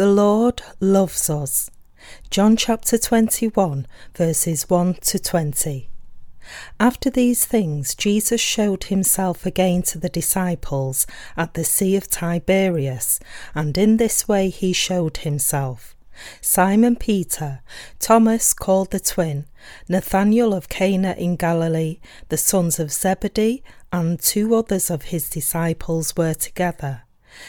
The Lord loves us. John chapter 21, verses 1 to 20. After these things, Jesus showed himself again to the disciples at the Sea of Tiberias, and in this way he showed himself. Simon Peter, Thomas called the twin, Nathanael of Cana in Galilee, the sons of Zebedee, and two others of his disciples were together.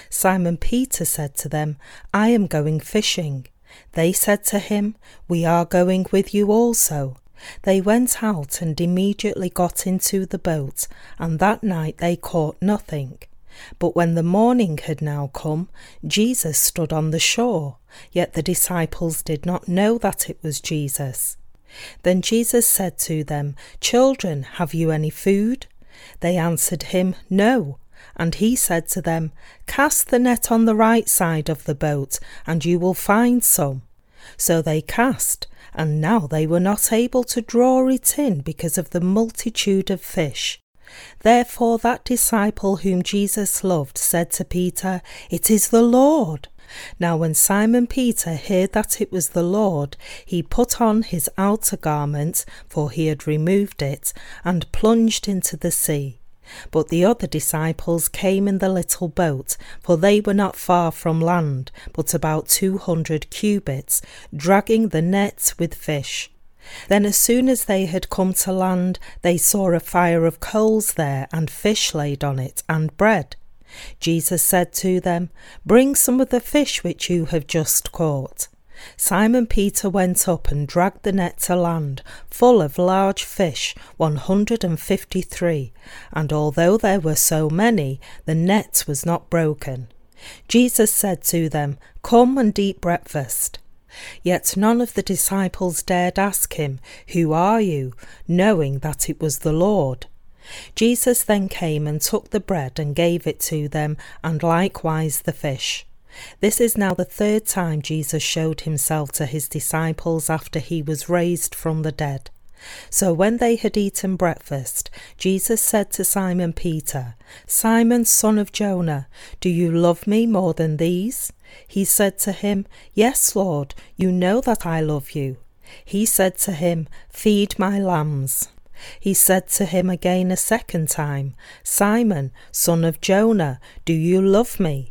Simon Peter said to them, I am going fishing. They said to him, We are going with you also. They went out and immediately got into the boat, and that night they caught nothing. But when the morning had now come, Jesus stood on the shore, yet the disciples did not know that it was Jesus. Then Jesus said to them, Children, have you any food? They answered him, No. And he said to them, Cast the net on the right side of the boat, and you will find some. So they cast, and now they were not able to draw it in because of the multitude of fish. Therefore that disciple whom Jesus loved said to Peter, It is the Lord. Now when Simon Peter heard that it was the Lord, he put on his outer garment, for he had removed it, and plunged into the sea. But the other disciples came in the little boat, for they were not far from land, but about two hundred cubits, dragging the net with fish. Then, as soon as they had come to land, they saw a fire of coals there, and fish laid on it, and bread. Jesus said to them, Bring some of the fish which you have just caught. Simon Peter went up and dragged the net to land, full of large fish, one hundred and fifty three, and although there were so many, the net was not broken. Jesus said to them, Come and eat breakfast. Yet none of the disciples dared ask him, Who are you? knowing that it was the Lord. Jesus then came and took the bread and gave it to them, and likewise the fish. This is now the third time Jesus showed himself to his disciples after he was raised from the dead. So when they had eaten breakfast, Jesus said to Simon Peter, Simon, son of Jonah, do you love me more than these? He said to him, Yes, Lord, you know that I love you. He said to him, Feed my lambs. He said to him again a second time, Simon, son of Jonah, do you love me?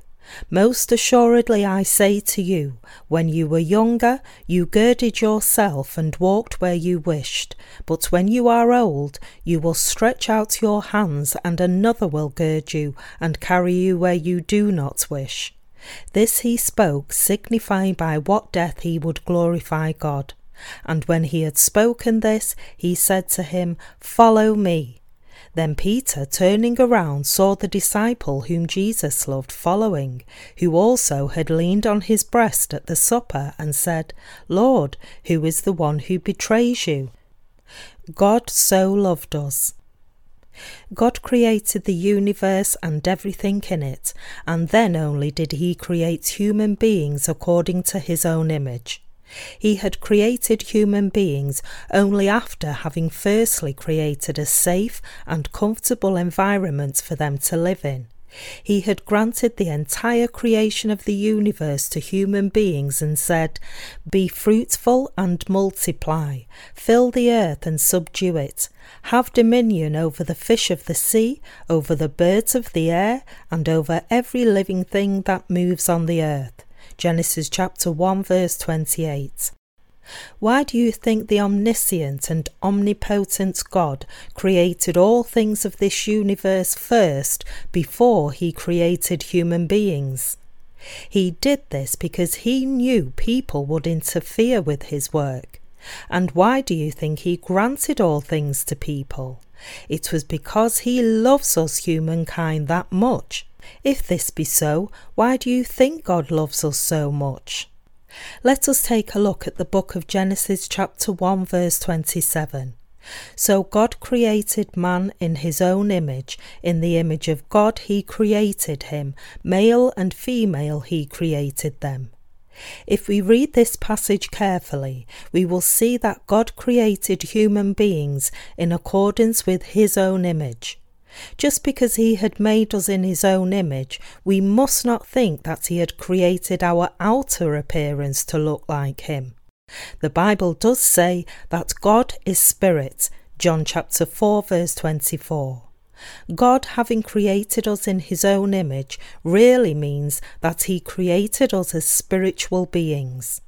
Most assuredly I say to you, when you were younger, you girded yourself and walked where you wished. But when you are old, you will stretch out your hands, and another will gird you and carry you where you do not wish. This he spoke, signifying by what death he would glorify God. And when he had spoken this, he said to him, Follow me. Then Peter, turning around, saw the disciple whom Jesus loved following, who also had leaned on his breast at the supper, and said, Lord, who is the one who betrays you? God so loved us. God created the universe and everything in it, and then only did he create human beings according to his own image. He had created human beings only after having firstly created a safe and comfortable environment for them to live in. He had granted the entire creation of the universe to human beings and said, Be fruitful and multiply, fill the earth and subdue it, have dominion over the fish of the sea, over the birds of the air, and over every living thing that moves on the earth. Genesis chapter 1 verse 28. Why do you think the omniscient and omnipotent God created all things of this universe first before he created human beings? He did this because he knew people would interfere with his work. And why do you think he granted all things to people? It was because he loves us humankind that much. If this be so, why do you think God loves us so much? Let us take a look at the book of Genesis, chapter 1, verse 27. So God created man in his own image. In the image of God he created him. Male and female he created them. If we read this passage carefully, we will see that God created human beings in accordance with his own image. Just because he had made us in his own image, we must not think that he had created our outer appearance to look like him. The Bible does say that God is spirit, John chapter 4 verse 24. God having created us in his own image really means that he created us as spiritual beings.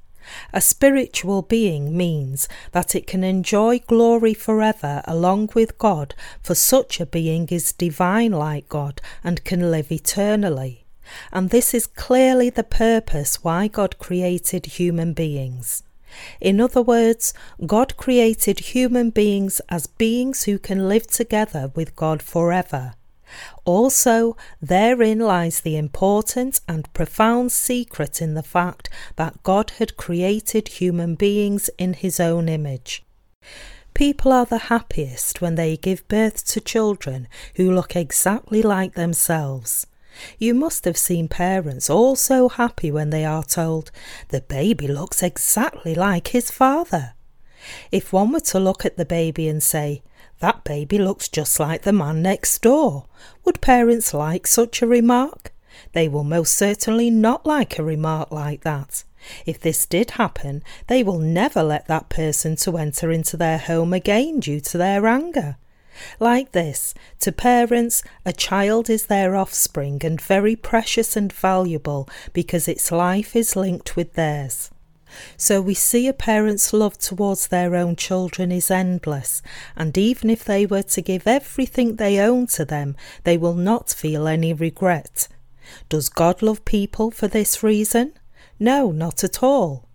A spiritual being means that it can enjoy glory forever along with God, for such a being is divine like God and can live eternally. And this is clearly the purpose why God created human beings. In other words, God created human beings as beings who can live together with God forever. Also, therein lies the important and profound secret in the fact that God had created human beings in his own image. People are the happiest when they give birth to children who look exactly like themselves. You must have seen parents all so happy when they are told, the baby looks exactly like his father. If one were to look at the baby and say, that baby looks just like the man next door, would parents like such a remark? They will most certainly not like a remark like that. If this did happen, they will never let that person to enter into their home again due to their anger. Like this, to parents, a child is their offspring and very precious and valuable because its life is linked with theirs. So we see a parent's love towards their own children is endless, and even if they were to give everything they own to them, they will not feel any regret. Does God love people for this reason? No, not at all.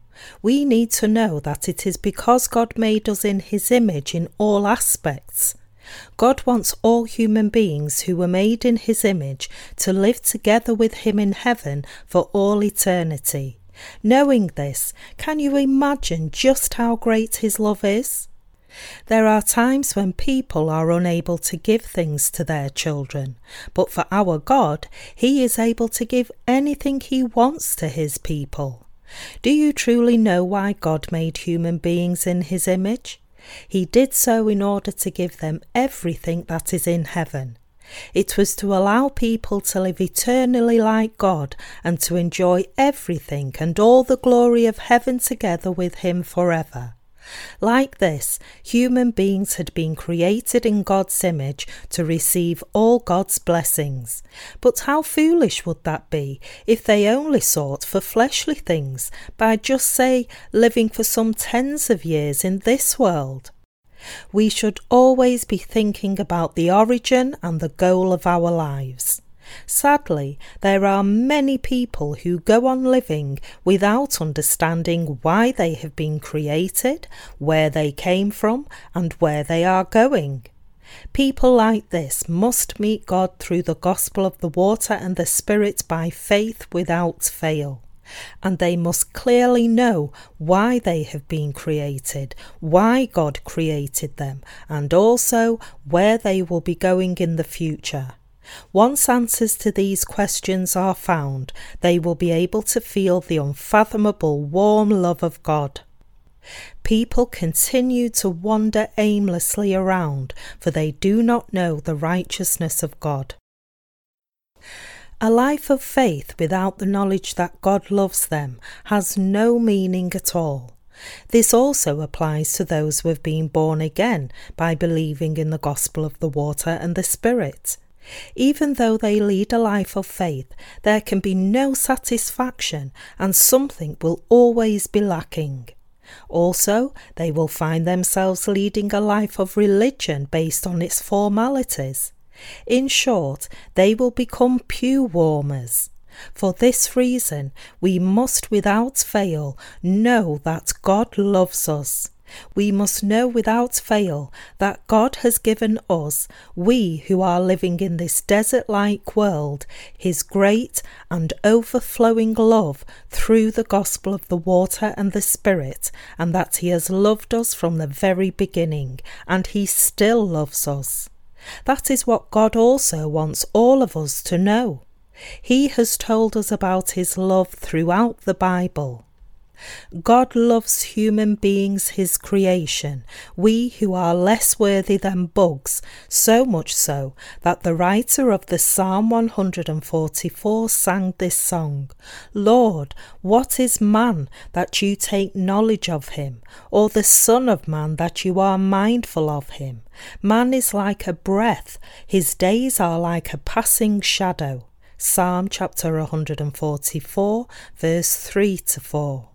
We need to know that it is because God made us in His image in all aspects. God wants all human beings who were made in His image to live together with Him in heaven for all eternity. Knowing this, can you imagine just how great His love is? There are times when people are unable to give things to their children, but for our God, He is able to give anything He wants to His people. Do you truly know why God made human beings in His image? He did so in order to give them everything that is in heaven. It was to allow people to live eternally like God and to enjoy everything and all the glory of heaven together with Him forever. Like this, human beings had been created in God's image to receive all God's blessings. But how foolish would that be if they only sought for fleshly things by just say living for some tens of years in this world? We should always be thinking about the origin and the goal of our lives. Sadly, there are many people who go on living without understanding why they have been created, where they came from, and where they are going. People like this must meet God through the gospel of the water and the Spirit by faith without fail. And they must clearly know why they have been created, why God created them, and also where they will be going in the future. Once answers to these questions are found, they will be able to feel the unfathomable warm love of God. People continue to wander aimlessly around, for they do not know the righteousness of God. A life of faith without the knowledge that God loves them has no meaning at all. This also applies to those who have been born again by believing in the gospel of the water and the Spirit. Even though they lead a life of faith, there can be no satisfaction and something will always be lacking. Also, they will find themselves leading a life of religion based on its formalities. In short, they will become pew warmers. For this reason, we must without fail know that God loves us. We must know without fail that God has given us, we who are living in this desert like world, His great and overflowing love through the gospel of the water and the Spirit, and that He has loved us from the very beginning, and He still loves us. That is what God also wants all of us to know. He has told us about His love throughout the Bible. God loves human beings, his creation, we who are less worthy than bugs, so much so that the writer of the Psalm 144 sang this song Lord, what is man that you take knowledge of him, or the Son of Man that you are mindful of him? Man is like a breath, his days are like a passing shadow. Psalm chapter 144, verse 3 to 4.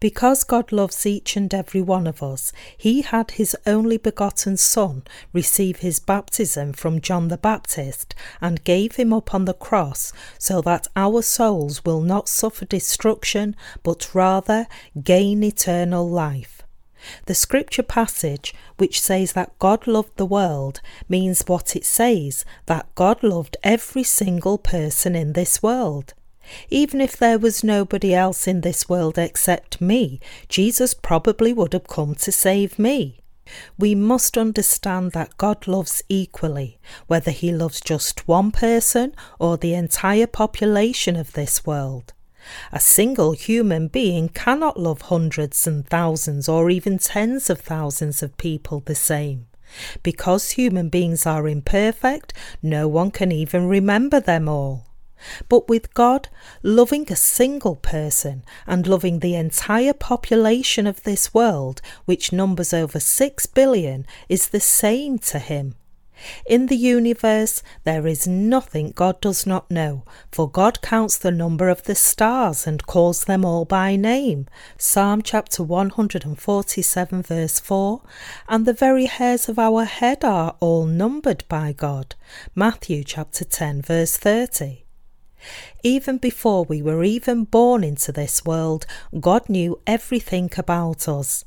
Because God loves each and every one of us, He had His only begotten Son receive His baptism from John the Baptist and gave Him up on the cross so that our souls will not suffer destruction but rather gain eternal life. The scripture passage, which says that God loved the world, means what it says that God loved every single person in this world. Even if there was nobody else in this world except me, Jesus probably would have come to save me. We must understand that God loves equally, whether He loves just one person or the entire population of this world. A single human being cannot love hundreds and thousands or even tens of thousands of people the same. Because human beings are imperfect, no one can even remember them all. But with God, loving a single person and loving the entire population of this world, which numbers over 6 billion, is the same to Him. In the universe, there is nothing God does not know, for God counts the number of the stars and calls them all by name. Psalm chapter 147, verse 4. And the very hairs of our head are all numbered by God. Matthew chapter 10, verse 30. Even before we were even born into this world, God knew everything about us.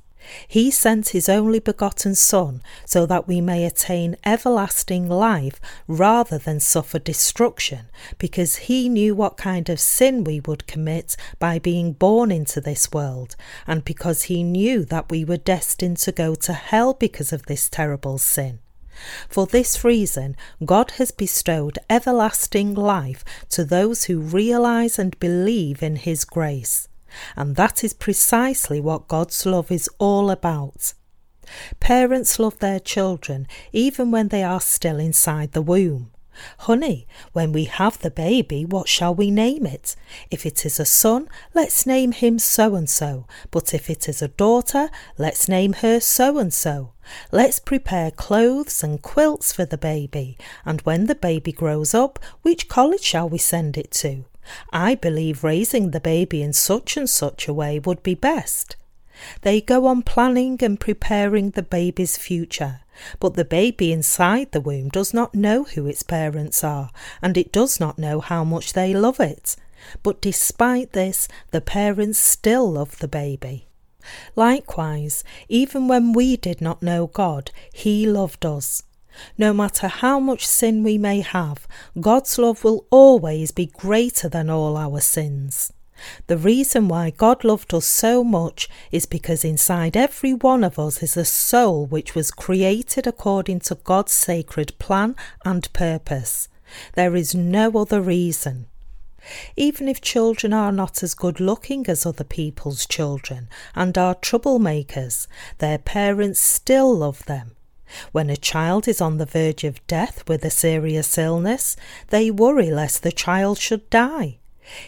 He sent his only begotten Son so that we may attain everlasting life rather than suffer destruction, because he knew what kind of sin we would commit by being born into this world, and because he knew that we were destined to go to hell because of this terrible sin. For this reason, God has bestowed everlasting life to those who realize and believe in His grace. And that is precisely what God's love is all about. Parents love their children even when they are still inside the womb. Honey, when we have the baby, what shall we name it? If it is a son, let's name him so and so. But if it is a daughter, let's name her so and so. Let's prepare clothes and quilts for the baby. And when the baby grows up, which college shall we send it to? I believe raising the baby in such and such a way would be best. They go on planning and preparing the baby's future. But the baby inside the womb does not know who its parents are, and it does not know how much they love it. But despite this, the parents still love the baby. Likewise, even when we did not know God, He loved us. No matter how much sin we may have, God's love will always be greater than all our sins. The reason why God loved us so much is because inside every one of us is a soul which was created according to God's sacred plan and purpose. There is no other reason. Even if children are not as good looking as other people's children and are troublemakers, their parents still love them. When a child is on the verge of death with a serious illness, they worry lest the child should die.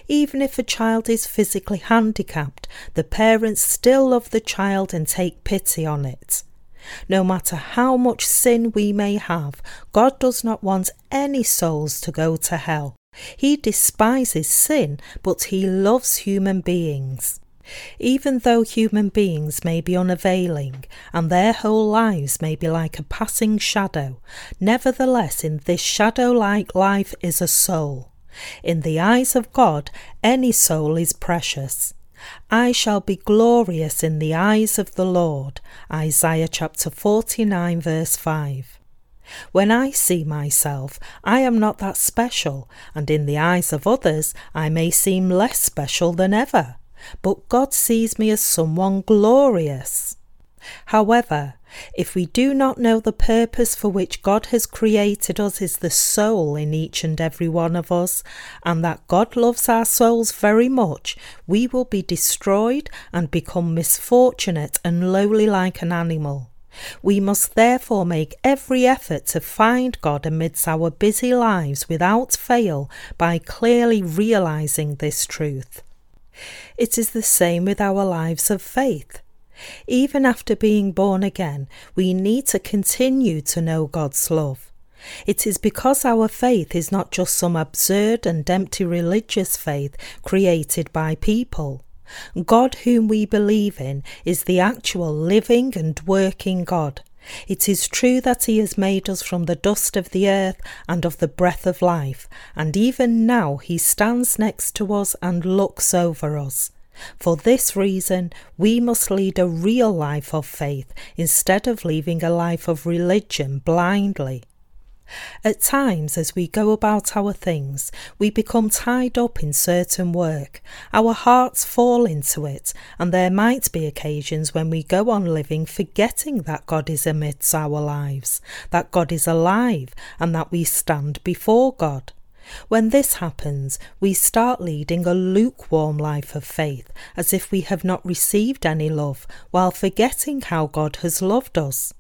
Even if a child is physically handicapped, the parents still love the child and take pity on it. No matter how much sin we may have, God does not want any souls to go to hell. He despises sin, but he loves human beings. Even though human beings may be unavailing and their whole lives may be like a passing shadow, nevertheless in this shadow like life is a soul. In the eyes of God, any soul is precious. I shall be glorious in the eyes of the Lord. Isaiah chapter 49, verse 5. When I see myself, I am not that special, and in the eyes of others, I may seem less special than ever. But God sees me as someone glorious. However, if we do not know the purpose for which God has created us is the soul in each and every one of us, and that God loves our souls very much, we will be destroyed and become misfortunate and lowly like an animal. We must therefore make every effort to find God amidst our busy lives without fail by clearly realizing this truth. It is the same with our lives of faith. Even after being born again, we need to continue to know God's love. It is because our faith is not just some absurd and empty religious faith created by people. God, whom we believe in, is the actual living and working God. It is true that He has made us from the dust of the earth and of the breath of life, and even now He stands next to us and looks over us. For this reason, we must lead a real life of faith instead of living a life of religion blindly. At times, as we go about our things, we become tied up in certain work. Our hearts fall into it, and there might be occasions when we go on living forgetting that God is amidst our lives, that God is alive, and that we stand before God. When this happens, we start leading a lukewarm life of faith, as if we have not received any love, while forgetting how God has loved us.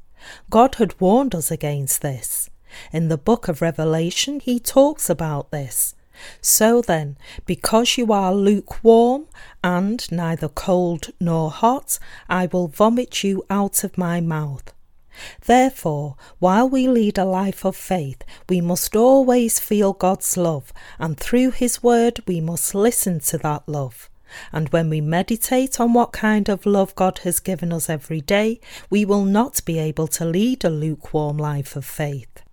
God had warned us against this. In the book of Revelation, he talks about this. So then, because you are lukewarm and neither cold nor hot, I will vomit you out of my mouth. Therefore, while we lead a life of faith, we must always feel God's love, and through His Word we must listen to that love. And when we meditate on what kind of love God has given us every day, we will not be able to lead a lukewarm life of faith.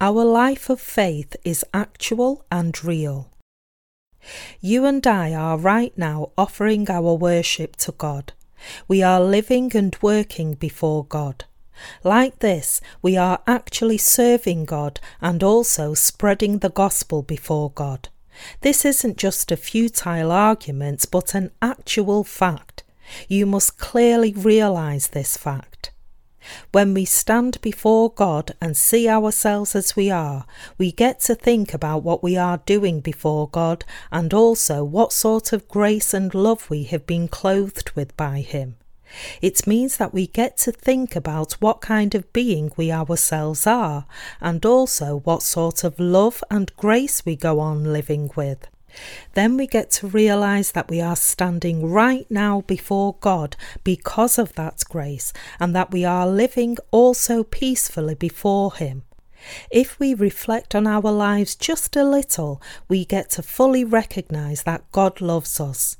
Our life of faith is actual and real. You and I are right now offering our worship to God. We are living and working before God. Like this, we are actually serving God and also spreading the gospel before God. This isn't just a futile argument, but an actual fact. You must clearly realize this fact. When we stand before God and see ourselves as we are, we get to think about what we are doing before God and also what sort of grace and love we have been clothed with by Him. It means that we get to think about what kind of being we ourselves are and also what sort of love and grace we go on living with. Then we get to realize that we are standing right now before God because of that grace and that we are living also peacefully before Him. If we reflect on our lives just a little, we get to fully recognize that God loves us.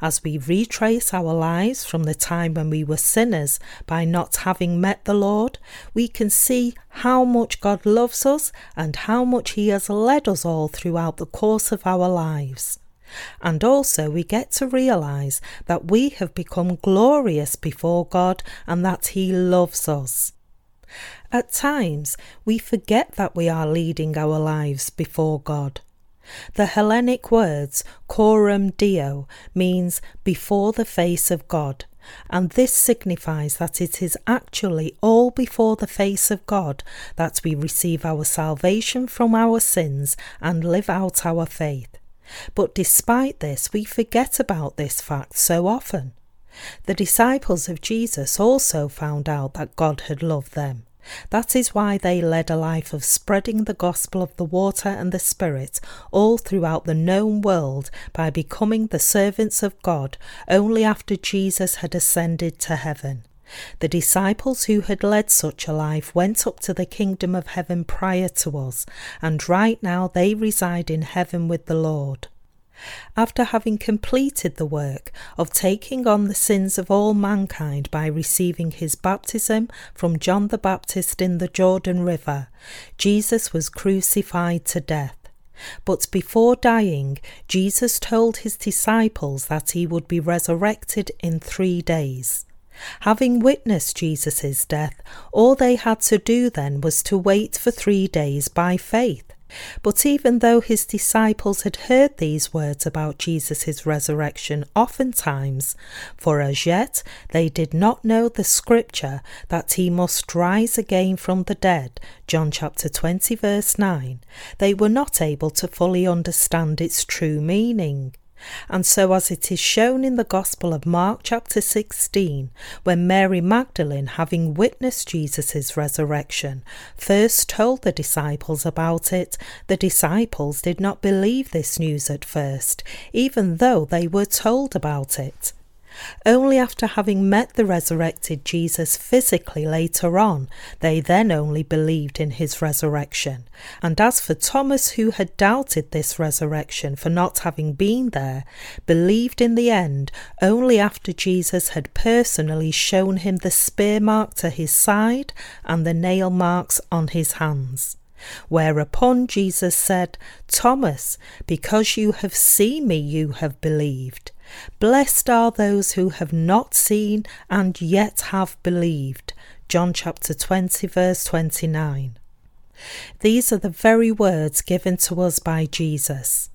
As we retrace our lives from the time when we were sinners by not having met the Lord, we can see how much God loves us and how much He has led us all throughout the course of our lives. And also, we get to realize that we have become glorious before God and that He loves us. At times, we forget that we are leading our lives before God. The Hellenic words coram deo means before the face of God, and this signifies that it is actually all before the face of God that we receive our salvation from our sins and live out our faith. But despite this, we forget about this fact so often. The disciples of Jesus also found out that God had loved them. That is why they led a life of spreading the gospel of the water and the Spirit all throughout the known world by becoming the servants of God only after Jesus had ascended to heaven. The disciples who had led such a life went up to the kingdom of heaven prior to us, and right now they reside in heaven with the Lord after having completed the work of taking on the sins of all mankind by receiving his baptism from John the Baptist in the Jordan River, Jesus was crucified to death. But before dying, Jesus told his disciples that he would be resurrected in three days. Having witnessed Jesus' death, all they had to do then was to wait for three days by faith. But even though his disciples had heard these words about Jesus' resurrection oftentimes, for as yet they did not know the scripture that he must rise again from the dead, John chapter 20 verse 9, they were not able to fully understand its true meaning. And so, as it is shown in the Gospel of Mark, chapter 16, when Mary Magdalene, having witnessed Jesus' resurrection, first told the disciples about it, the disciples did not believe this news at first, even though they were told about it. Only after having met the resurrected Jesus physically later on, they then only believed in his resurrection. And as for Thomas, who had doubted this resurrection for not having been there, believed in the end only after Jesus had personally shown him the spear mark to his side and the nail marks on his hands. Whereupon Jesus said, Thomas, because you have seen me, you have believed. Blessed are those who have not seen and yet have believed. John chapter 20, verse 29. These are the very words given to us by Jesus.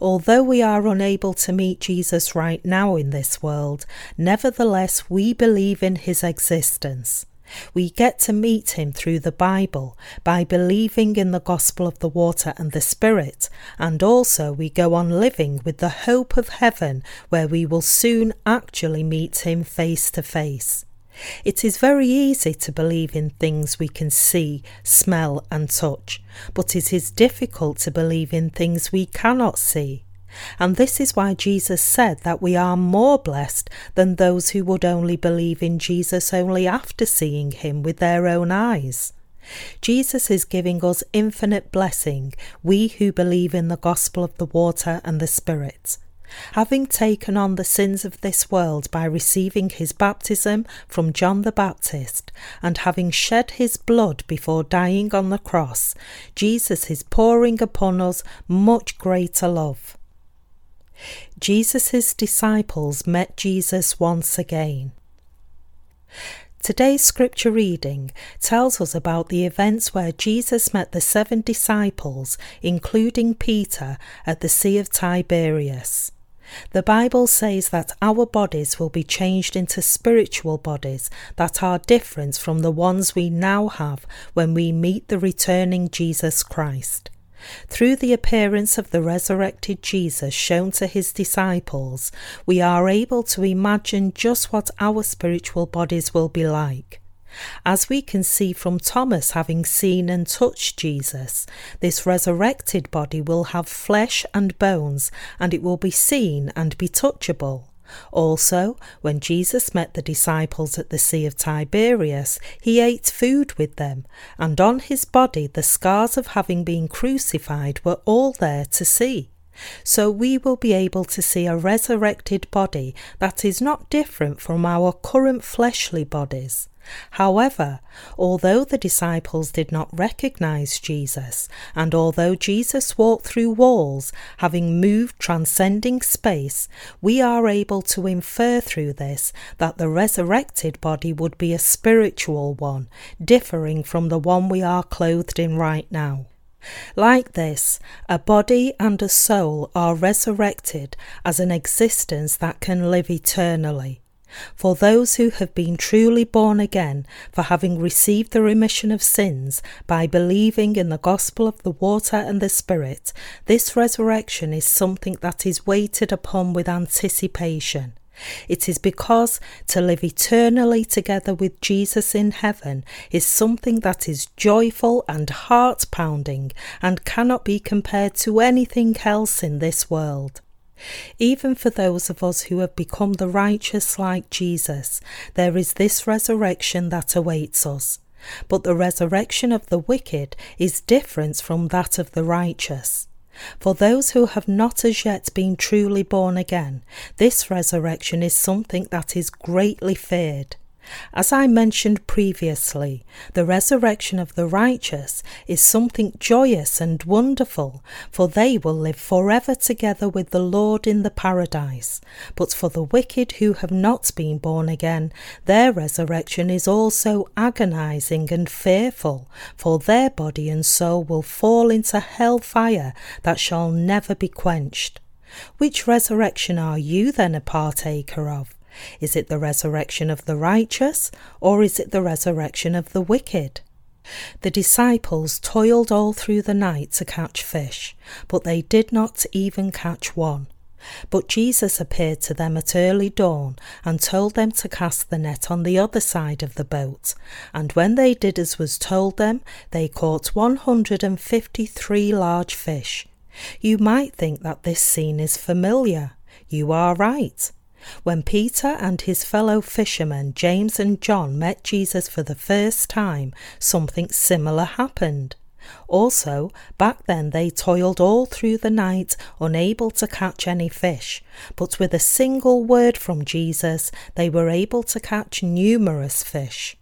Although we are unable to meet Jesus right now in this world, nevertheless we believe in his existence. We get to meet him through the Bible by believing in the gospel of the water and the Spirit, and also we go on living with the hope of heaven where we will soon actually meet him face to face. It is very easy to believe in things we can see, smell, and touch, but it is difficult to believe in things we cannot see. And this is why Jesus said that we are more blessed than those who would only believe in Jesus only after seeing him with their own eyes. Jesus is giving us infinite blessing, we who believe in the gospel of the water and the Spirit. Having taken on the sins of this world by receiving his baptism from John the Baptist, and having shed his blood before dying on the cross, Jesus is pouring upon us much greater love. Jesus' disciples met Jesus once again. Today's scripture reading tells us about the events where Jesus met the seven disciples, including Peter, at the Sea of Tiberias. The Bible says that our bodies will be changed into spiritual bodies that are different from the ones we now have when we meet the returning Jesus Christ. Through the appearance of the resurrected Jesus shown to his disciples, we are able to imagine just what our spiritual bodies will be like. As we can see from Thomas having seen and touched Jesus, this resurrected body will have flesh and bones, and it will be seen and be touchable. Also, when Jesus met the disciples at the Sea of Tiberias, he ate food with them, and on his body the scars of having been crucified were all there to see. So we will be able to see a resurrected body that is not different from our current fleshly bodies. However, although the disciples did not recognize Jesus, and although Jesus walked through walls, having moved transcending space, we are able to infer through this that the resurrected body would be a spiritual one, differing from the one we are clothed in right now. Like this, a body and a soul are resurrected as an existence that can live eternally. For those who have been truly born again, for having received the remission of sins by believing in the gospel of the water and the Spirit, this resurrection is something that is waited upon with anticipation. It is because to live eternally together with Jesus in heaven is something that is joyful and heart pounding and cannot be compared to anything else in this world. Even for those of us who have become the righteous like Jesus, there is this resurrection that awaits us. But the resurrection of the wicked is different from that of the righteous. For those who have not as yet been truly born again, this resurrection is something that is greatly feared. As I mentioned previously, the resurrection of the righteous is something joyous and wonderful, for they will live forever together with the Lord in the paradise. But for the wicked who have not been born again, their resurrection is also agonizing and fearful, for their body and soul will fall into hell fire that shall never be quenched. Which resurrection are you then a partaker of? Is it the resurrection of the righteous, or is it the resurrection of the wicked? The disciples toiled all through the night to catch fish, but they did not even catch one. But Jesus appeared to them at early dawn and told them to cast the net on the other side of the boat. And when they did as was told them, they caught 153 large fish. You might think that this scene is familiar. You are right. When Peter and his fellow fishermen James and John met Jesus for the first time, something similar happened. Also, back then they toiled all through the night, unable to catch any fish, but with a single word from Jesus, they were able to catch numerous fish.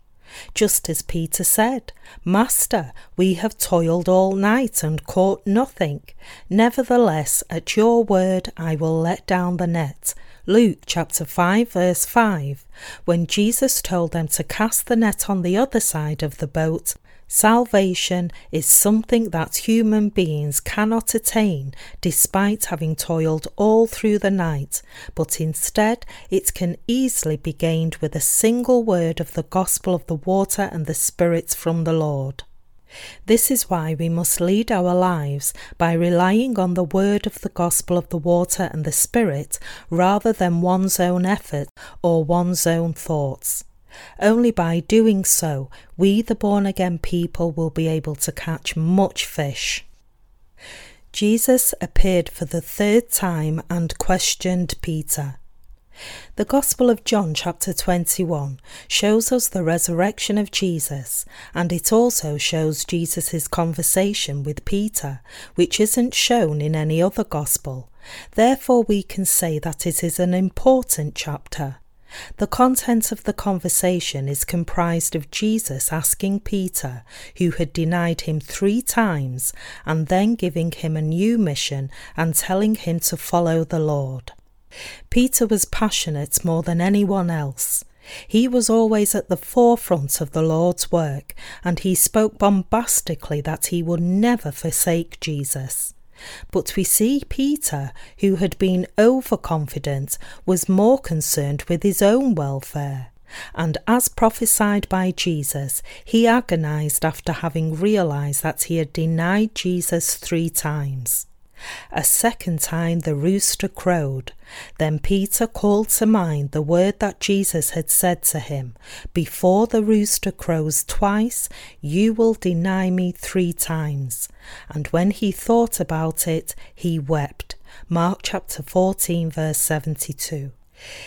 Just as Peter said, Master, we have toiled all night and caught nothing. Nevertheless, at your word I will let down the net. Luke chapter 5 verse 5, when Jesus told them to cast the net on the other side of the boat, salvation is something that human beings cannot attain despite having toiled all through the night, but instead it can easily be gained with a single word of the gospel of the water and the Spirit from the Lord. This is why we must lead our lives by relying on the word of the gospel of the water and the Spirit rather than one's own effort or one's own thoughts. Only by doing so, we, the born again people, will be able to catch much fish. Jesus appeared for the third time and questioned Peter. The Gospel of John, chapter 21, shows us the resurrection of Jesus, and it also shows Jesus' conversation with Peter, which isn't shown in any other Gospel. Therefore, we can say that it is an important chapter. The content of the conversation is comprised of Jesus asking Peter, who had denied him three times, and then giving him a new mission and telling him to follow the Lord. Peter was passionate more than anyone else. He was always at the forefront of the Lord's work, and he spoke bombastically that he would never forsake Jesus. But we see Peter, who had been overconfident, was more concerned with his own welfare. And as prophesied by Jesus, he agonized after having realized that he had denied Jesus three times. A second time the rooster crowed. Then Peter called to mind the word that Jesus had said to him Before the rooster crows twice, you will deny me three times. And when he thought about it, he wept. Mark chapter 14, verse 72.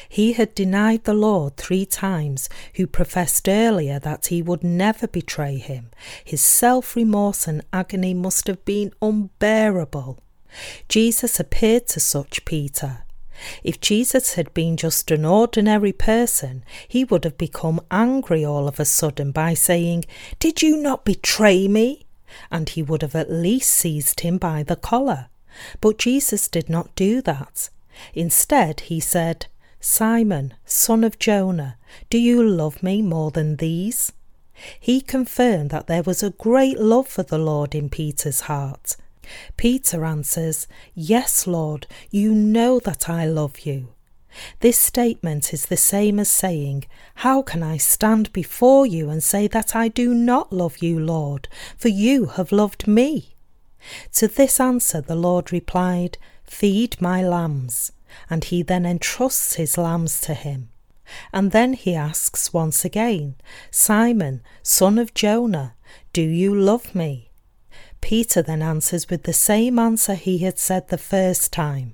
He had denied the Lord three times, who professed earlier that he would never betray him. His self remorse and agony must have been unbearable. Jesus appeared to such Peter. If Jesus had been just an ordinary person, he would have become angry all of a sudden by saying, Did you not betray me? And he would have at least seized him by the collar. But Jesus did not do that. Instead, he said, Simon, son of Jonah, do you love me more than these? He confirmed that there was a great love for the Lord in Peter's heart. Peter answers, Yes, Lord, you know that I love you. This statement is the same as saying, How can I stand before you and say that I do not love you, Lord, for you have loved me? To this answer the Lord replied, Feed my lambs. And he then entrusts his lambs to him. And then he asks once again, Simon, son of Jonah, do you love me? Peter then answers with the same answer he had said the first time.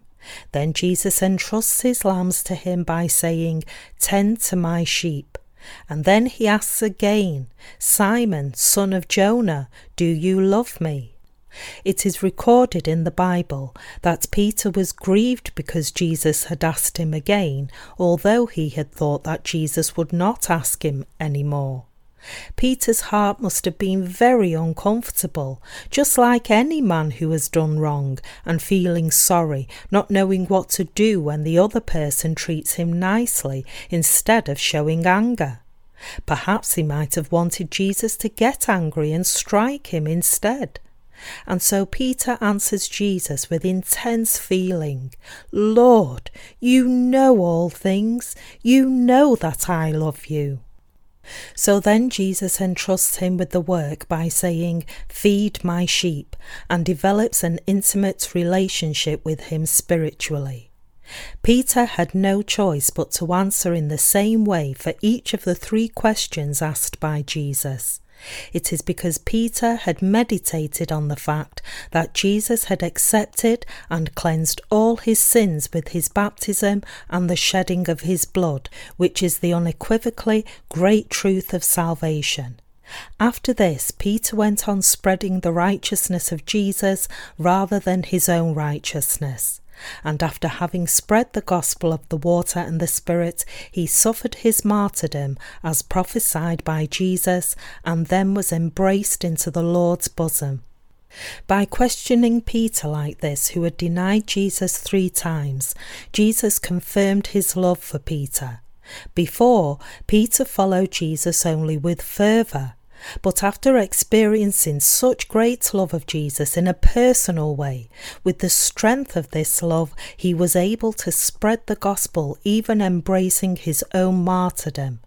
Then Jesus entrusts his lambs to him by saying, Tend to my sheep. And then he asks again, Simon, son of Jonah, do you love me? It is recorded in the Bible that Peter was grieved because Jesus had asked him again, although he had thought that Jesus would not ask him any more. Peter's heart must have been very uncomfortable, just like any man who has done wrong and feeling sorry, not knowing what to do when the other person treats him nicely instead of showing anger. Perhaps he might have wanted Jesus to get angry and strike him instead. And so Peter answers Jesus with intense feeling Lord, you know all things. You know that I love you. So then Jesus entrusts him with the work by saying, Feed my sheep, and develops an intimate relationship with him spiritually. Peter had no choice but to answer in the same way for each of the three questions asked by Jesus. It is because Peter had meditated on the fact that Jesus had accepted and cleansed all his sins with his baptism and the shedding of his blood, which is the unequivocally great truth of salvation. After this, Peter went on spreading the righteousness of Jesus rather than his own righteousness. And after having spread the gospel of the water and the Spirit, he suffered his martyrdom as prophesied by Jesus, and then was embraced into the Lord's bosom. By questioning Peter like this, who had denied Jesus three times, Jesus confirmed his love for Peter. Before, Peter followed Jesus only with fervour. But after experiencing such great love of Jesus in a personal way, with the strength of this love, he was able to spread the gospel, even embracing his own martyrdom.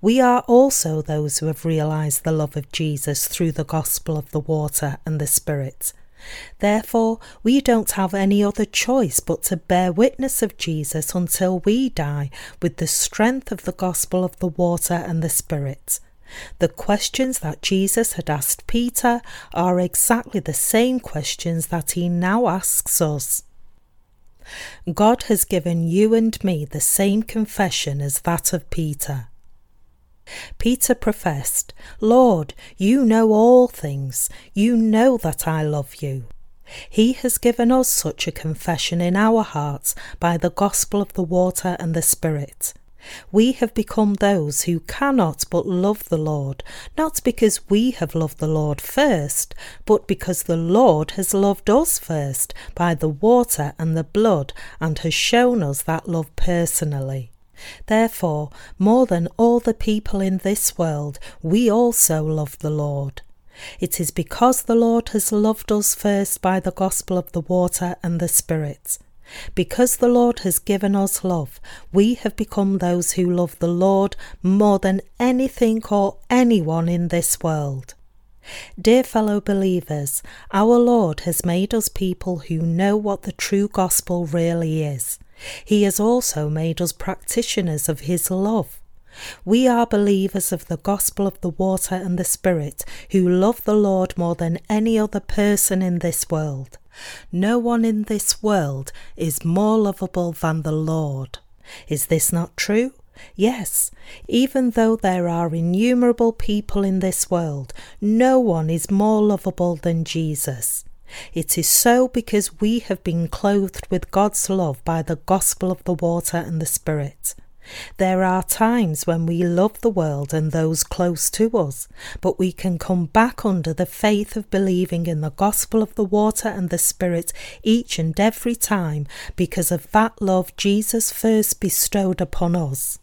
We are also those who have realized the love of Jesus through the gospel of the water and the Spirit. Therefore, we don't have any other choice but to bear witness of Jesus until we die with the strength of the gospel of the water and the Spirit. The questions that Jesus had asked Peter are exactly the same questions that he now asks us. God has given you and me the same confession as that of Peter. Peter professed, Lord, you know all things. You know that I love you. He has given us such a confession in our hearts by the gospel of the water and the Spirit. We have become those who cannot but love the Lord, not because we have loved the Lord first, but because the Lord has loved us first by the water and the blood and has shown us that love personally. Therefore, more than all the people in this world, we also love the Lord. It is because the Lord has loved us first by the gospel of the water and the Spirit. Because the Lord has given us love, we have become those who love the Lord more than anything or anyone in this world. Dear fellow believers, our Lord has made us people who know what the true gospel really is. He has also made us practitioners of His love. We are believers of the gospel of the water and the Spirit who love the Lord more than any other person in this world. No one in this world is more lovable than the Lord. Is this not true? Yes, even though there are innumerable people in this world, no one is more lovable than Jesus. It is so because we have been clothed with God's love by the gospel of the water and the Spirit. There are times when we love the world and those close to us, but we can come back under the faith of believing in the gospel of the water and the Spirit each and every time because of that love Jesus first bestowed upon us.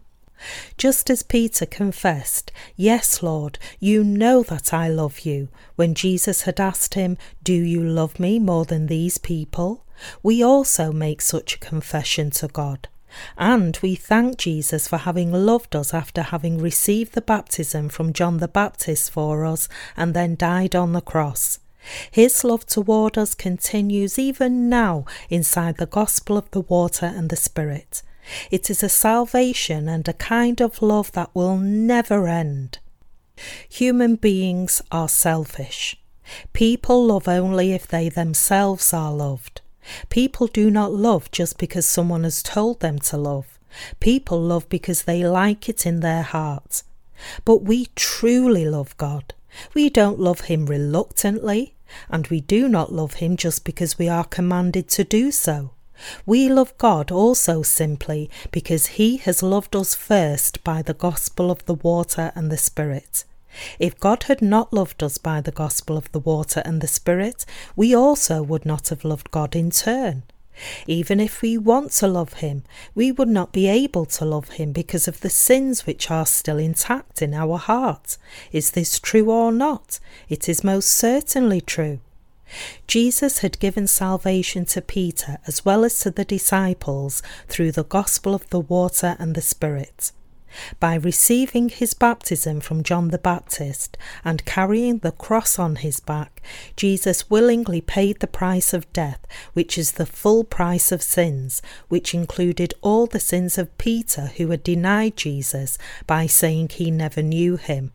Just as Peter confessed, Yes, Lord, you know that I love you, when Jesus had asked him, Do you love me more than these people? We also make such a confession to God. And we thank Jesus for having loved us after having received the baptism from John the Baptist for us and then died on the cross. His love toward us continues even now inside the gospel of the water and the Spirit. It is a salvation and a kind of love that will never end. Human beings are selfish. People love only if they themselves are loved. People do not love just because someone has told them to love. People love because they like it in their heart. But we truly love God. We don't love Him reluctantly. And we do not love him just because we are commanded to do so. We love God also simply because he has loved us first by the gospel of the water and the Spirit. If God had not loved us by the gospel of the water and the Spirit, we also would not have loved God in turn. Even if we want to love him, we would not be able to love him because of the sins which are still intact in our heart. Is this true or not? It is most certainly true. Jesus had given salvation to Peter as well as to the disciples through the gospel of the water and the Spirit. By receiving his baptism from John the Baptist and carrying the cross on his back, Jesus willingly paid the price of death, which is the full price of sins, which included all the sins of Peter, who had denied Jesus by saying he never knew him.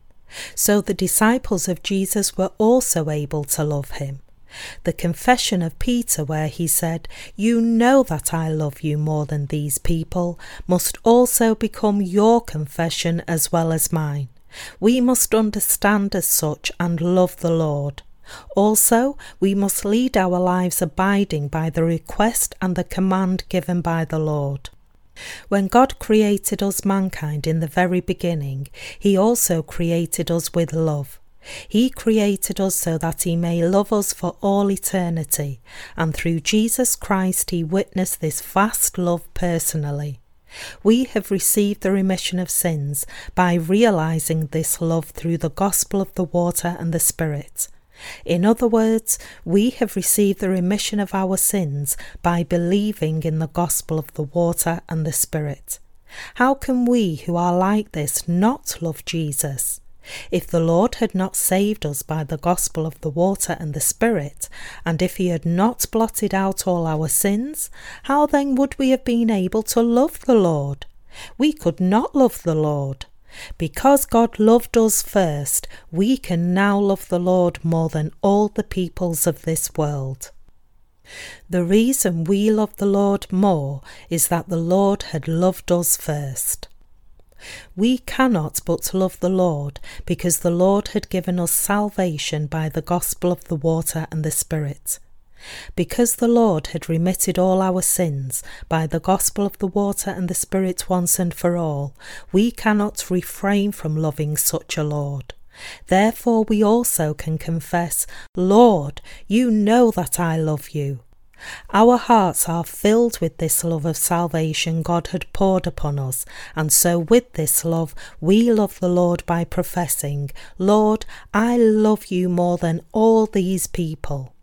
So the disciples of Jesus were also able to love him. The confession of Peter, where he said, You know that I love you more than these people, must also become your confession as well as mine. We must understand as such and love the Lord. Also, we must lead our lives abiding by the request and the command given by the Lord. When God created us mankind in the very beginning, He also created us with love. He created us so that He may love us for all eternity, and through Jesus Christ He witnessed this vast love personally. We have received the remission of sins by realizing this love through the gospel of the water and the Spirit. In other words, we have received the remission of our sins by believing in the gospel of the water and the Spirit. How can we who are like this not love Jesus? If the Lord had not saved us by the gospel of the water and the Spirit, and if He had not blotted out all our sins, how then would we have been able to love the Lord? We could not love the Lord. Because God loved us first, we can now love the Lord more than all the peoples of this world. The reason we love the Lord more is that the Lord had loved us first. We cannot but love the Lord because the Lord had given us salvation by the gospel of the water and the Spirit. Because the Lord had remitted all our sins by the gospel of the water and the Spirit once and for all, we cannot refrain from loving such a Lord. Therefore, we also can confess, Lord, you know that I love you. Our hearts are filled with this love of salvation God had poured upon us, and so with this love we love the Lord by professing, Lord, I love you more than all these people.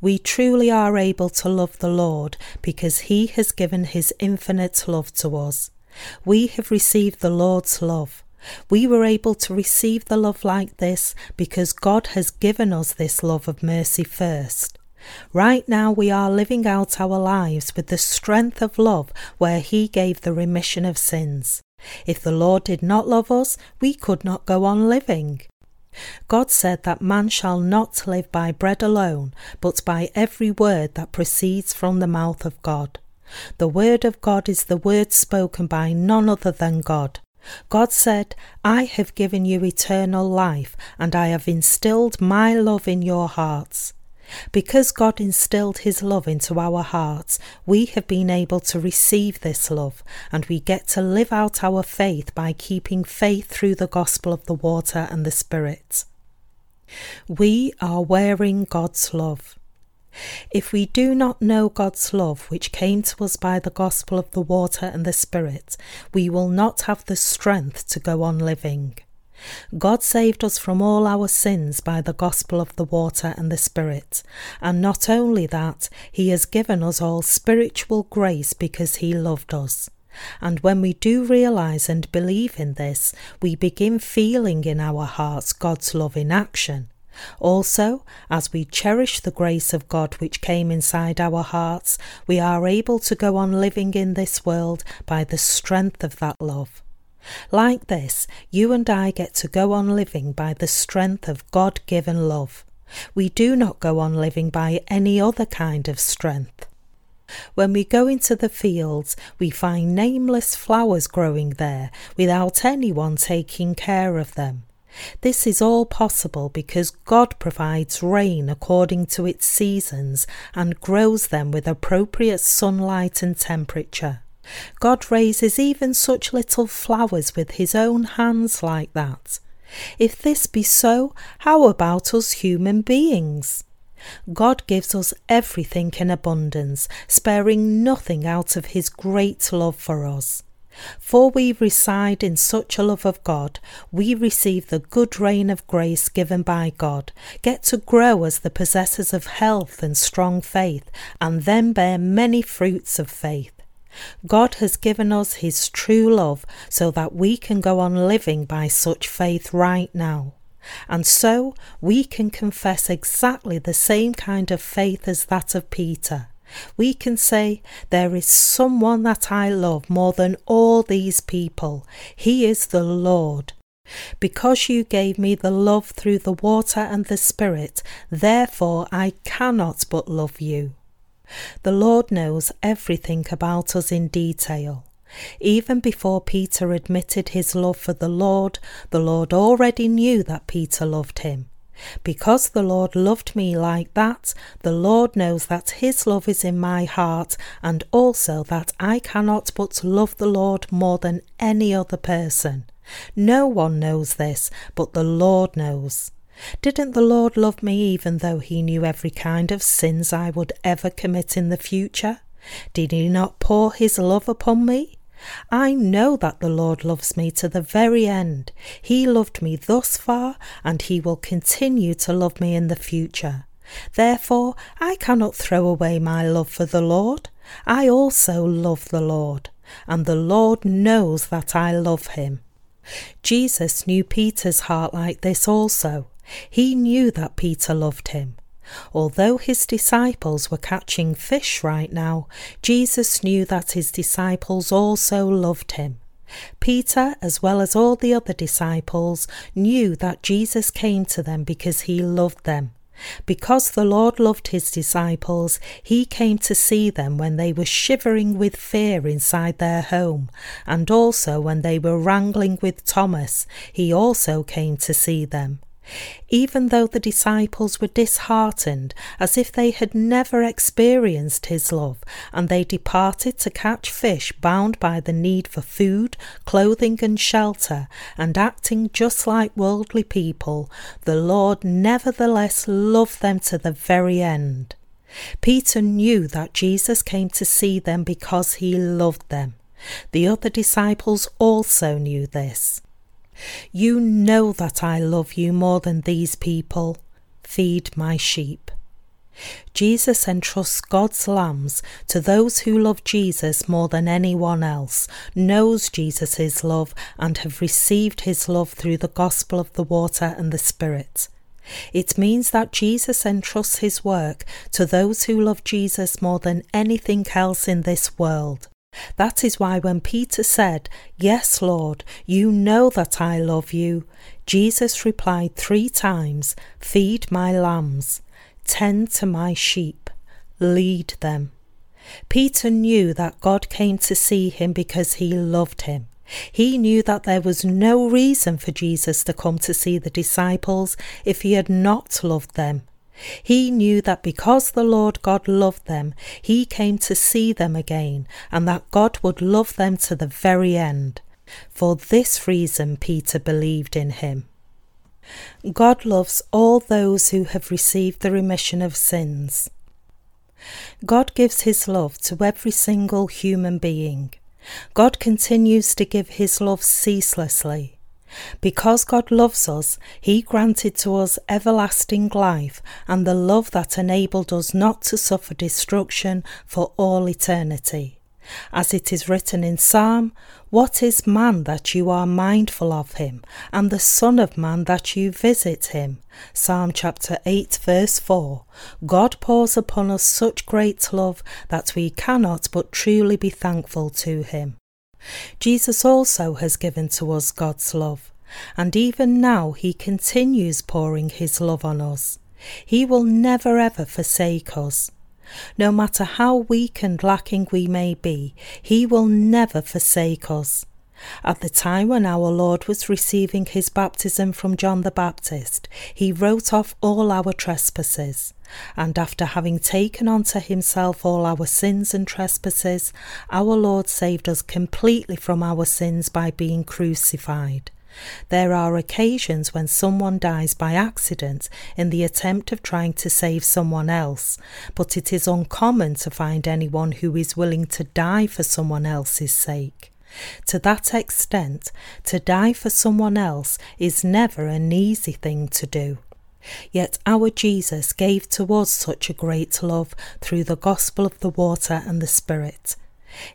We truly are able to love the Lord because He has given His infinite love to us. We have received the Lord's love. We were able to receive the love like this because God has given us this love of mercy first. Right now, we are living out our lives with the strength of love where He gave the remission of sins. If the Lord did not love us, we could not go on living. God said that man shall not live by bread alone, but by every word that proceeds from the mouth of God. The word of God is the word spoken by none other than God. God said, I have given you eternal life, and I have instilled my love in your hearts. Because God instilled His love into our hearts, we have been able to receive this love, and we get to live out our faith by keeping faith through the gospel of the water and the Spirit. We are wearing God's love. If we do not know God's love, which came to us by the gospel of the water and the Spirit, we will not have the strength to go on living. God saved us from all our sins by the gospel of the water and the Spirit. And not only that, He has given us all spiritual grace because He loved us. And when we do realize and believe in this, we begin feeling in our hearts God's love in action. Also, as we cherish the grace of God which came inside our hearts, we are able to go on living in this world by the strength of that love. Like this, you and I get to go on living by the strength of God given love. We do not go on living by any other kind of strength. When we go into the fields, we find nameless flowers growing there without anyone taking care of them. This is all possible because God provides rain according to its seasons and grows them with appropriate sunlight and temperature. God raises even such little flowers with his own hands like that. If this be so, how about us human beings? God gives us everything in abundance, sparing nothing out of his great love for us. For we reside in such a love of God, we receive the good rain of grace given by God, get to grow as the possessors of health and strong faith, and then bear many fruits of faith. God has given us His true love so that we can go on living by such faith right now. And so we can confess exactly the same kind of faith as that of Peter. We can say, There is someone that I love more than all these people. He is the Lord. Because you gave me the love through the water and the Spirit, therefore I cannot but love you. The Lord knows everything about us in detail. Even before Peter admitted his love for the Lord, the Lord already knew that Peter loved him. Because the Lord loved me like that, the Lord knows that His love is in my heart, and also that I cannot but love the Lord more than any other person. No one knows this, but the Lord knows. Didn't the Lord love me even though He knew every kind of sins I would ever commit in the future? Did He not pour His love upon me? I know that the Lord loves me to the very end. He loved me thus far, and He will continue to love me in the future. Therefore, I cannot throw away my love for the Lord. I also love the Lord, and the Lord knows that I love him. Jesus knew Peter's heart like this also. He knew that Peter loved him. Although his disciples were catching fish right now, Jesus knew that his disciples also loved him. Peter, as well as all the other disciples, knew that Jesus came to them because he loved them. Because the Lord loved his disciples, he came to see them when they were shivering with fear inside their home, and also when they were wrangling with Thomas, he also came to see them. Even though the disciples were disheartened, as if they had never experienced his love, and they departed to catch fish bound by the need for food, clothing, and shelter, and acting just like worldly people, the Lord nevertheless loved them to the very end. Peter knew that Jesus came to see them because he loved them. The other disciples also knew this. You know that I love you more than these people. Feed my sheep. Jesus entrusts God's lambs to those who love Jesus more than anyone else, knows Jesus' love, and have received his love through the gospel of the water and the Spirit. It means that Jesus entrusts his work to those who love Jesus more than anything else in this world. That is why when Peter said, Yes, Lord, you know that I love you, Jesus replied three times, Feed my lambs, tend to my sheep, lead them. Peter knew that God came to see him because he loved him. He knew that there was no reason for Jesus to come to see the disciples if he had not loved them. He knew that because the Lord God loved them, he came to see them again, and that God would love them to the very end. For this reason, Peter believed in him. God loves all those who have received the remission of sins. God gives his love to every single human being. God continues to give his love ceaselessly. Because God loves us, He granted to us everlasting life and the love that enabled us not to suffer destruction for all eternity. As it is written in Psalm, What is man that you are mindful of him, and the Son of Man that you visit him? Psalm chapter 8, verse 4. God pours upon us such great love that we cannot but truly be thankful to him. Jesus also has given to us God's love, and even now he continues pouring his love on us. He will never ever forsake us. No matter how weak and lacking we may be, he will never forsake us. At the time when our Lord was receiving his baptism from John the Baptist, he wrote off all our trespasses. And after having taken unto himself all our sins and trespasses, our Lord saved us completely from our sins by being crucified. There are occasions when someone dies by accident in the attempt of trying to save someone else, but it is uncommon to find anyone who is willing to die for someone else's sake. To that extent, to die for someone else is never an easy thing to do. Yet our Jesus gave to us such a great love through the gospel of the water and the Spirit.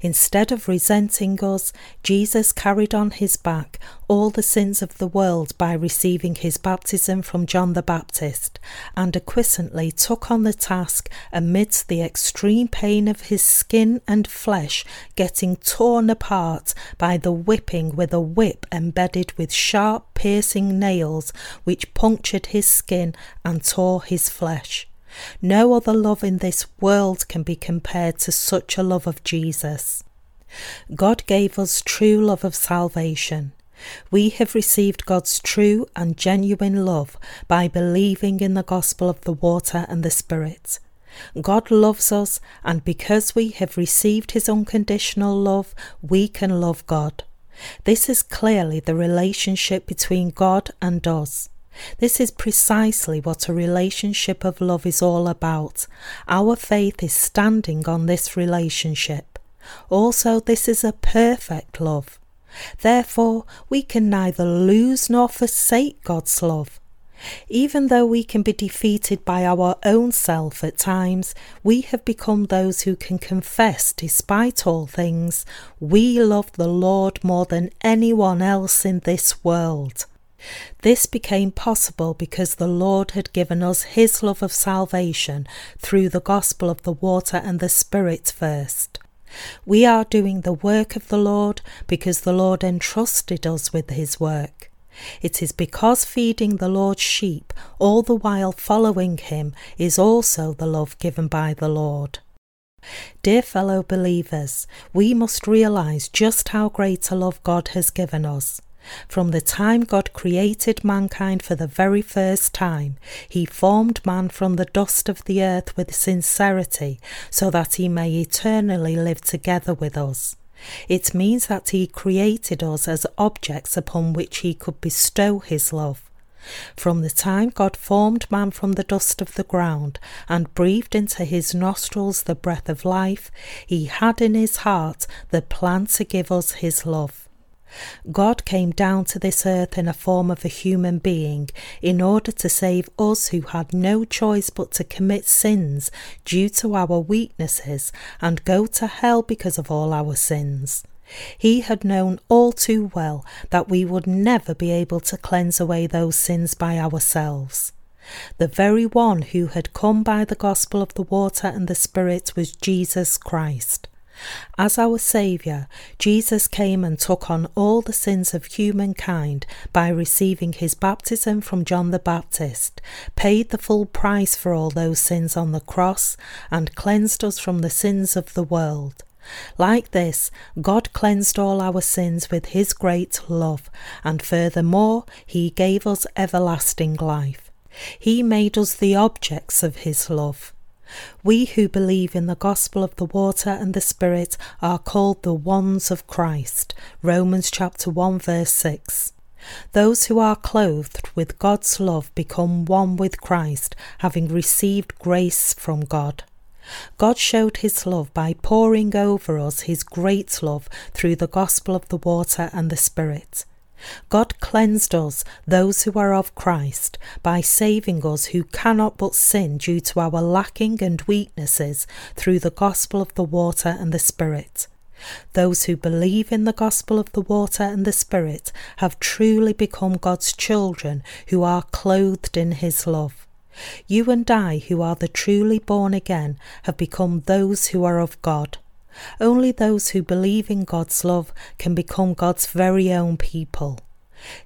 Instead of resenting us, Jesus carried on his back all the sins of the world by receiving his baptism from John the Baptist, and acquiescently took on the task amidst the extreme pain of his skin and flesh getting torn apart by the whipping with a whip embedded with sharp piercing nails which punctured his skin and tore his flesh. No other love in this world can be compared to such a love of Jesus. God gave us true love of salvation. We have received God's true and genuine love by believing in the gospel of the water and the Spirit. God loves us, and because we have received His unconditional love, we can love God. This is clearly the relationship between God and us. This is precisely what a relationship of love is all about. Our faith is standing on this relationship. Also, this is a perfect love. Therefore, we can neither lose nor forsake God's love. Even though we can be defeated by our own self at times, we have become those who can confess, despite all things, we love the Lord more than anyone else in this world. This became possible because the Lord had given us His love of salvation through the gospel of the water and the Spirit first. We are doing the work of the Lord because the Lord entrusted us with His work. It is because feeding the Lord's sheep, all the while following Him, is also the love given by the Lord. Dear fellow believers, we must realize just how great a love God has given us. From the time God created mankind for the very first time, He formed man from the dust of the earth with sincerity, so that He may eternally live together with us. It means that He created us as objects upon which He could bestow His love. From the time God formed man from the dust of the ground and breathed into his nostrils the breath of life, he had in his heart the plan to give us his love. God came down to this earth in a form of a human being in order to save us who had no choice but to commit sins due to our weaknesses and go to hell because of all our sins. He had known all too well that we would never be able to cleanse away those sins by ourselves. The very one who had come by the gospel of the water and the Spirit was Jesus Christ. As our Saviour, Jesus came and took on all the sins of humankind by receiving his baptism from John the Baptist, paid the full price for all those sins on the cross, and cleansed us from the sins of the world. Like this, God cleansed all our sins with his great love, and furthermore, he gave us everlasting life. He made us the objects of his love. We who believe in the gospel of the water and the Spirit are called the ones of Christ. Romans chapter 1 verse 6. Those who are clothed with God's love become one with Christ, having received grace from God. God showed his love by pouring over us his great love through the gospel of the water and the Spirit. God cleansed us, those who are of Christ, by saving us who cannot but sin due to our lacking and weaknesses through the gospel of the water and the Spirit. Those who believe in the gospel of the water and the Spirit have truly become God's children who are clothed in His love. You and I, who are the truly born again, have become those who are of God. Only those who believe in God's love can become God's very own people.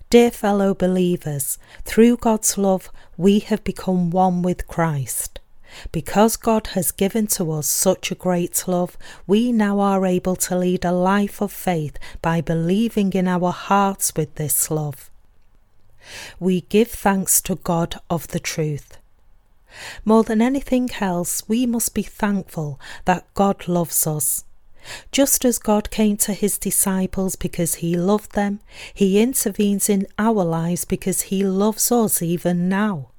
Dear fellow believers, through God's love, we have become one with Christ. Because God has given to us such a great love, we now are able to lead a life of faith by believing in our hearts with this love. We give thanks to God of the truth. More than anything else, we must be thankful that God loves us. Just as God came to his disciples because he loved them, he intervenes in our lives because he loves us even now.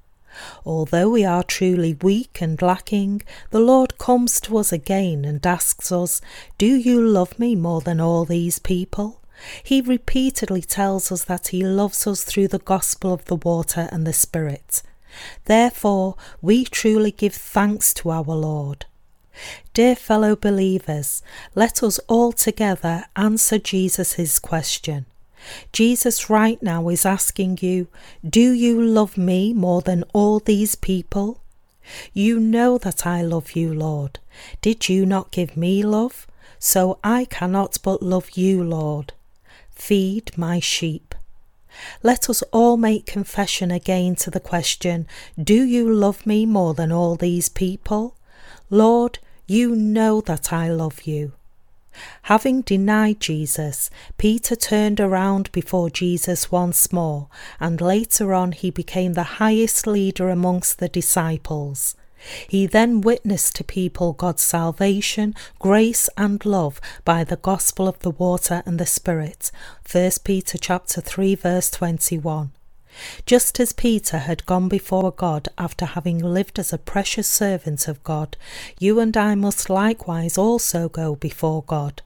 Although we are truly weak and lacking, the Lord comes to us again and asks us, Do you love me more than all these people? He repeatedly tells us that He loves us through the gospel of the water and the Spirit. Therefore, we truly give thanks to our Lord. Dear fellow believers, let us all together answer Jesus' question Jesus right now is asking you, Do you love me more than all these people? You know that I love you, Lord. Did you not give me love? So I cannot but love you, Lord. Feed my sheep. Let us all make confession again to the question Do you love me more than all these people? Lord, you know that I love you. Having denied Jesus, Peter turned around before Jesus once more, and later on he became the highest leader amongst the disciples. He then witnessed to people God's salvation, grace and love by the gospel of the water and the spirit. 1 Peter chapter 3 verse 21. Just as Peter had gone before God after having lived as a precious servant of God, you and I must likewise also go before God.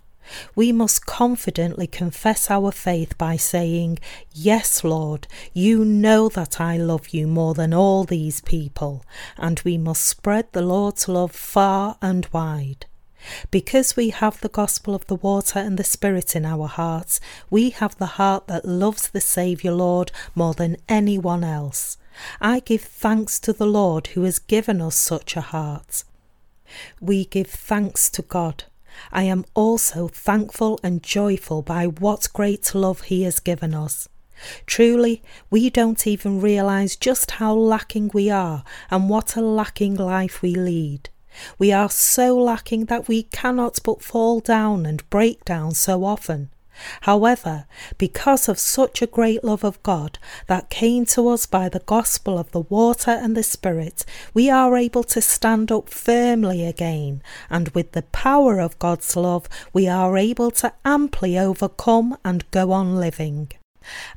We must confidently confess our faith by saying, Yes, Lord, you know that I love you more than all these people, and we must spread the Lord's love far and wide. Because we have the gospel of the water and the Spirit in our hearts, we have the heart that loves the Saviour Lord more than anyone else. I give thanks to the Lord who has given us such a heart. We give thanks to God. I am also thankful and joyful by what great love He has given us. Truly, we don't even realize just how lacking we are and what a lacking life we lead. We are so lacking that we cannot but fall down and break down so often. However, because of such a great love of God that came to us by the gospel of the water and the Spirit, we are able to stand up firmly again, and with the power of God's love, we are able to amply overcome and go on living.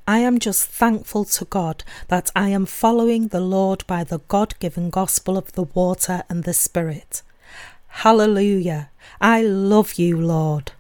I am just thankful to God that I am following the Lord by the God given gospel of the water and the Spirit. Hallelujah! I love you, Lord.